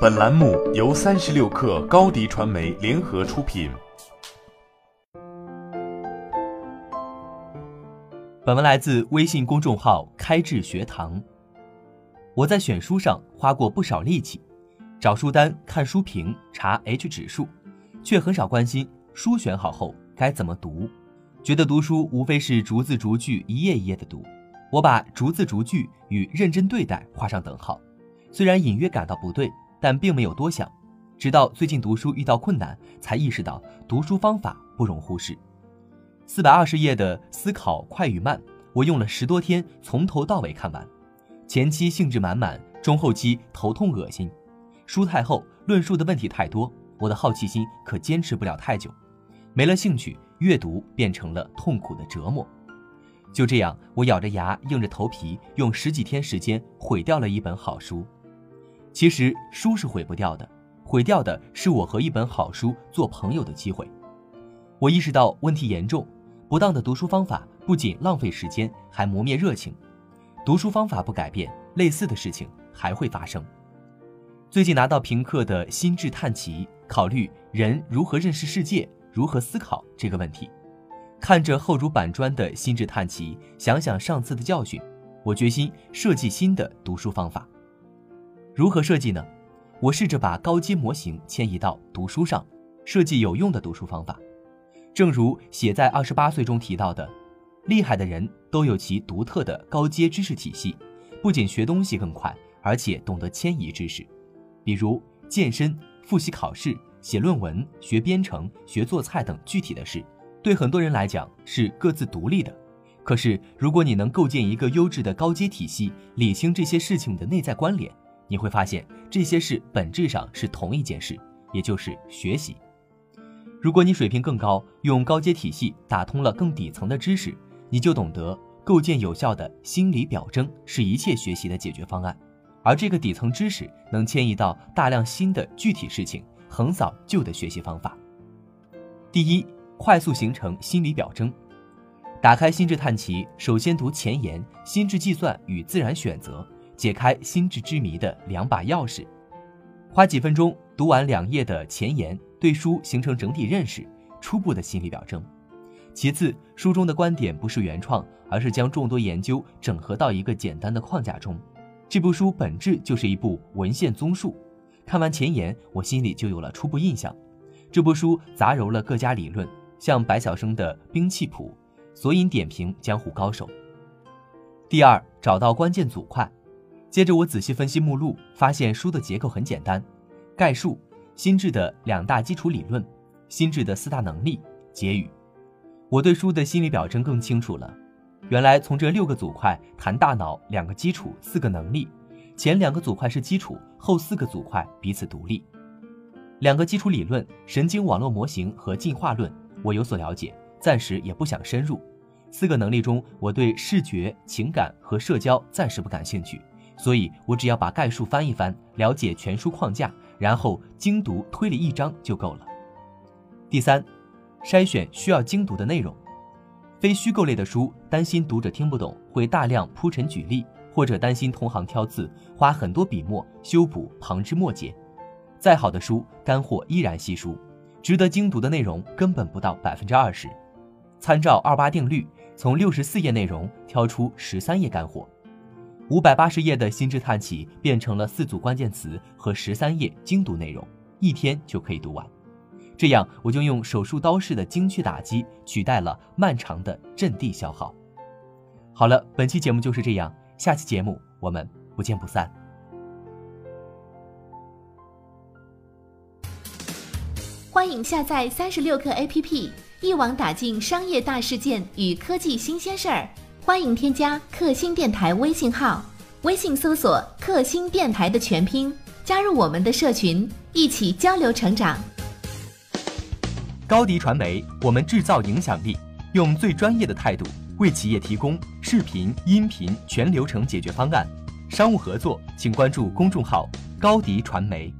本栏目由三十六氪高低传媒联合出品。本文来自微信公众号“开智学堂”。我在选书上花过不少力气，找书单、看书评、查 H 指数，却很少关心书选好后该怎么读。觉得读书无非是逐字逐句、一页一页的读，我把逐字逐句与认真对待画上等号。虽然隐约感到不对。但并没有多想，直到最近读书遇到困难，才意识到读书方法不容忽视。四百二十页的《思考快与慢》，我用了十多天从头到尾看完，前期兴致满满，中后期头痛恶心。书太厚，论述的问题太多，我的好奇心可坚持不了太久，没了兴趣，阅读变成了痛苦的折磨。就这样，我咬着牙，硬着头皮，用十几天时间毁掉了一本好书。其实书是毁不掉的，毁掉的是我和一本好书做朋友的机会。我意识到问题严重，不当的读书方法不仅浪费时间，还磨灭热情。读书方法不改变，类似的事情还会发生。最近拿到评课的《心智探奇》，考虑人如何认识世界、如何思考这个问题。看着厚如板砖的《心智探奇》，想想上次的教训，我决心设计新的读书方法。如何设计呢？我试着把高阶模型迁移到读书上，设计有用的读书方法。正如写在二十八岁中提到的，厉害的人都有其独特的高阶知识体系，不仅学东西更快，而且懂得迁移知识。比如健身、复习考试、写论文、学编程、学做菜等具体的事，对很多人来讲是各自独立的。可是如果你能构建一个优质的高阶体系，理清这些事情的内在关联。你会发现这些事本质上是同一件事，也就是学习。如果你水平更高，用高阶体系打通了更底层的知识，你就懂得构建有效的心理表征是一切学习的解决方案。而这个底层知识能迁移到大量新的具体事情，横扫旧的学习方法。第一，快速形成心理表征。打开心智探奇，首先读前言：心智计算与自然选择。解开心智之谜的两把钥匙，花几分钟读完两页的前言，对书形成整体认识，初步的心理表征。其次，书中的观点不是原创，而是将众多研究整合到一个简单的框架中。这部书本质就是一部文献综述。看完前言，我心里就有了初步印象。这部书杂糅了各家理论，像白晓生的《兵器谱》，索引点评江湖高手。第二，找到关键组块。接着我仔细分析目录，发现书的结构很简单：概述、心智的两大基础理论、心智的四大能力、结语。我对书的心理表征更清楚了。原来从这六个组块谈大脑两个基础、四个能力，前两个组块是基础，后四个组块彼此独立。两个基础理论——神经网络模型和进化论，我有所了解，暂时也不想深入。四个能力中，我对视觉、情感和社交暂时不感兴趣。所以，我只要把概述翻一翻，了解全书框架，然后精读推理一章就够了。第三，筛选需要精读的内容。非虚构类的书，担心读者听不懂，会大量铺陈举例，或者担心同行挑刺，花很多笔墨修补旁枝末节。再好的书，干货依然稀疏，值得精读的内容根本不到百分之二十。参照二八定律，从六十四页内容挑出十三页干货。五百八十页的心智探起变成了四组关键词和十三页精读内容，一天就可以读完。这样我就用手术刀式的精确打击取代了漫长的阵地消耗。好了，本期节目就是这样，下期节目我们不见不散。欢迎下载三十六课 APP，一网打尽商业大事件与科技新鲜事儿。欢迎添加克星电台微信号，微信搜索“克星电台”的全拼，加入我们的社群，一起交流成长。高迪传媒，我们制造影响力，用最专业的态度为企业提供视频、音频全流程解决方案。商务合作，请关注公众号“高迪传媒”。